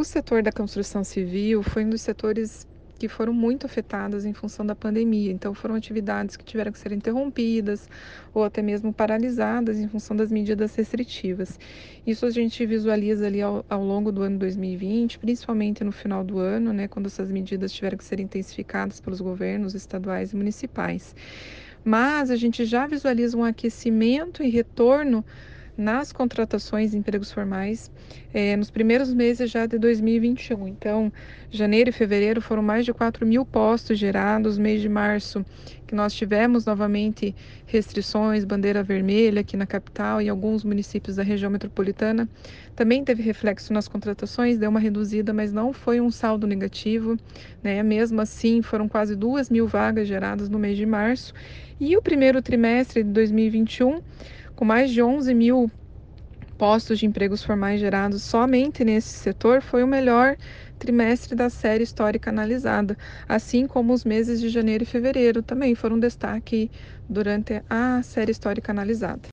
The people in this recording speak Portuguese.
O setor da construção civil foi um dos setores que foram muito afetados em função da pandemia. Então, foram atividades que tiveram que ser interrompidas ou até mesmo paralisadas em função das medidas restritivas. Isso a gente visualiza ali ao, ao longo do ano 2020, principalmente no final do ano, né, quando essas medidas tiveram que ser intensificadas pelos governos estaduais e municipais. Mas a gente já visualiza um aquecimento e retorno nas contratações de empregos formais é, nos primeiros meses já de 2021. Então, janeiro e fevereiro foram mais de 4 mil postos gerados. Mês de março, que nós tivemos novamente restrições, bandeira vermelha aqui na capital e alguns municípios da região metropolitana, também teve reflexo nas contratações, deu uma reduzida, mas não foi um saldo negativo. Né? Mesmo assim, foram quase 2 mil vagas geradas no mês de março. E o primeiro trimestre de 2021 com mais de 11 mil postos de empregos formais gerados somente nesse setor, foi o melhor trimestre da série histórica analisada, assim como os meses de janeiro e fevereiro também foram destaque durante a série histórica analisada.